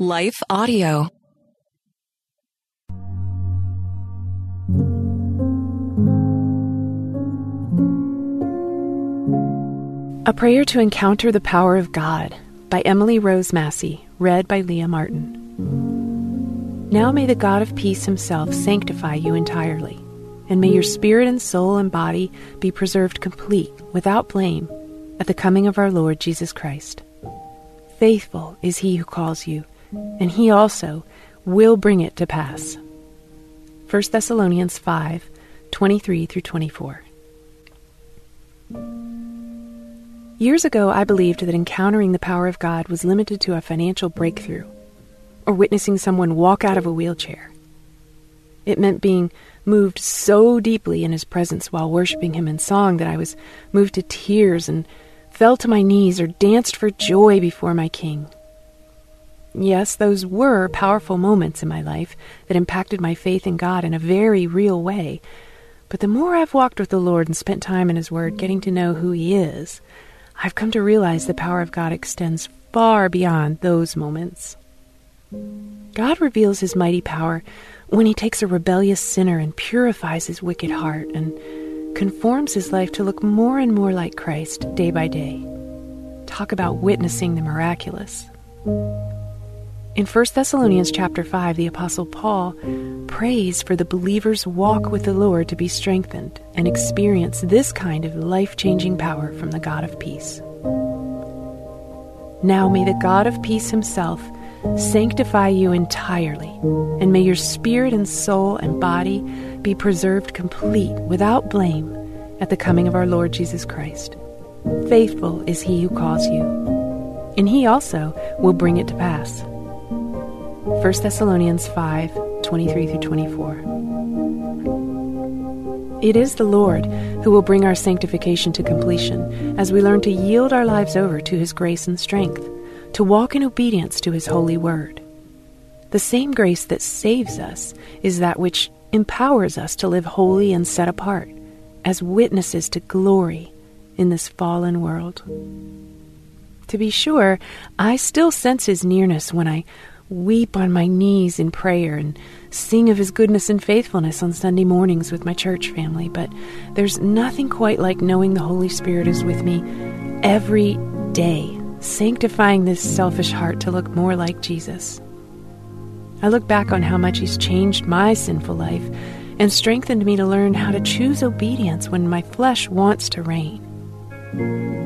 Life Audio. A Prayer to Encounter the Power of God by Emily Rose Massey, read by Leah Martin. Now may the God of peace himself sanctify you entirely, and may your spirit and soul and body be preserved complete, without blame, at the coming of our Lord Jesus Christ. Faithful is he who calls you, and he also will bring it to pass. 1 Thessalonians 5 23 through 24. Years ago, I believed that encountering the power of God was limited to a financial breakthrough or witnessing someone walk out of a wheelchair. It meant being moved so deeply in His presence while worshiping Him in song that I was moved to tears and fell to my knees or danced for joy before my King. Yes, those were powerful moments in my life that impacted my faith in God in a very real way. But the more I've walked with the Lord and spent time in His Word getting to know who He is, I've come to realize the power of God extends far beyond those moments. God reveals His mighty power when He takes a rebellious sinner and purifies his wicked heart and conforms his life to look more and more like Christ day by day. Talk about witnessing the miraculous. In 1 Thessalonians chapter 5, the apostle Paul prays for the believer's walk with the Lord to be strengthened and experience this kind of life-changing power from the God of peace. Now may the God of peace himself sanctify you entirely, and may your spirit and soul and body be preserved complete without blame at the coming of our Lord Jesus Christ. Faithful is he who calls you, and he also will bring it to pass. 1 Thessalonians 5 23 through 24. It is the Lord who will bring our sanctification to completion as we learn to yield our lives over to his grace and strength, to walk in obedience to his holy word. The same grace that saves us is that which empowers us to live holy and set apart as witnesses to glory in this fallen world. To be sure, I still sense his nearness when I weep on my knees in prayer and sing of his goodness and faithfulness on Sunday mornings with my church family, but there's nothing quite like knowing the Holy Spirit is with me every day, sanctifying this selfish heart to look more like Jesus. I look back on how much he's changed my sinful life and strengthened me to learn how to choose obedience when my flesh wants to reign.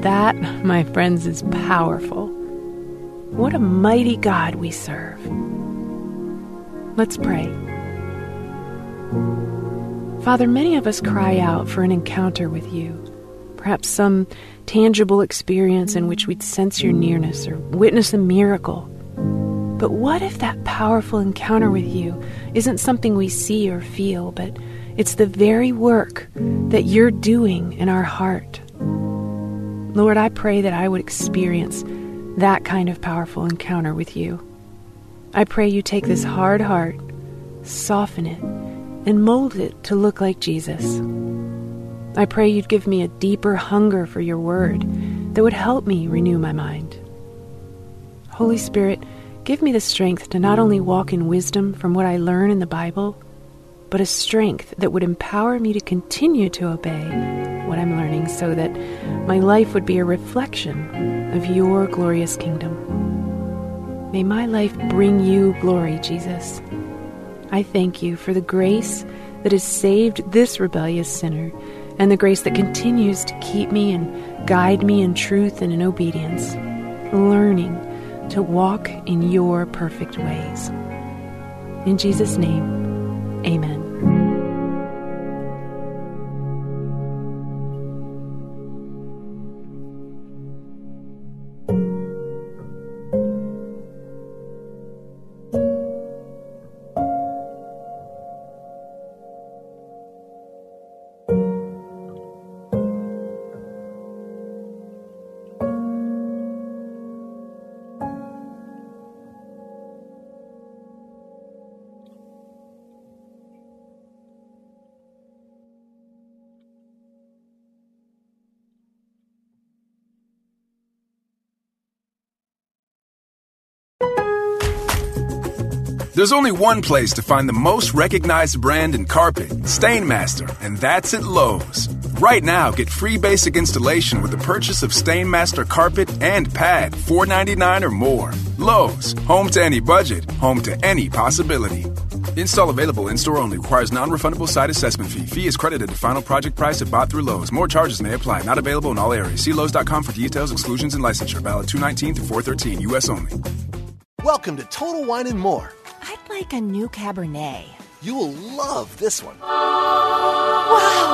That, my friends, is powerful. What a mighty God we serve. Let's pray. Father, many of us cry out for an encounter with you, perhaps some tangible experience in which we'd sense your nearness or witness a miracle. But what if that powerful encounter with you isn't something we see or feel, but it's the very work that you're doing in our heart? Lord, I pray that I would experience that kind of powerful encounter with you. I pray you take this hard heart, soften it, and mold it to look like Jesus. I pray you'd give me a deeper hunger for your word that would help me renew my mind. Holy Spirit, give me the strength to not only walk in wisdom from what I learn in the Bible, but a strength that would empower me to continue to obey what I'm learning so that my life would be a reflection of your glorious kingdom. May my life bring you glory, Jesus. I thank you for the grace that has saved this rebellious sinner and the grace that continues to keep me and guide me in truth and in obedience, learning to walk in your perfect ways. In Jesus' name, Amen. There's only one place to find the most recognized brand in carpet, Stainmaster, and that's at Lowe's. Right now, get free basic installation with the purchase of Stainmaster carpet and pad, $4.99 or more. Lowe's, home to any budget, home to any possibility. Install available in store only. Requires non refundable site assessment fee. Fee is credited to final project price if bought through Lowe's. More charges may apply. Not available in all areas. See Lowe's.com for details, exclusions, and licensure. Valid 219 through 413, U.S. only. Welcome to Total Wine and More. I'd like a new Cabernet. You will love this one. Wow!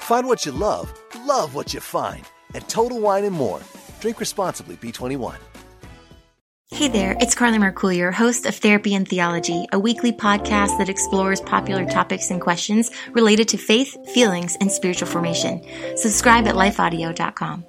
Find what you love, love what you find at Total Wine and More. Drink responsibly, B21. Hey there, it's Carly Mercourier, host of Therapy and Theology, a weekly podcast that explores popular topics and questions related to faith, feelings, and spiritual formation. Subscribe at lifeaudio.com.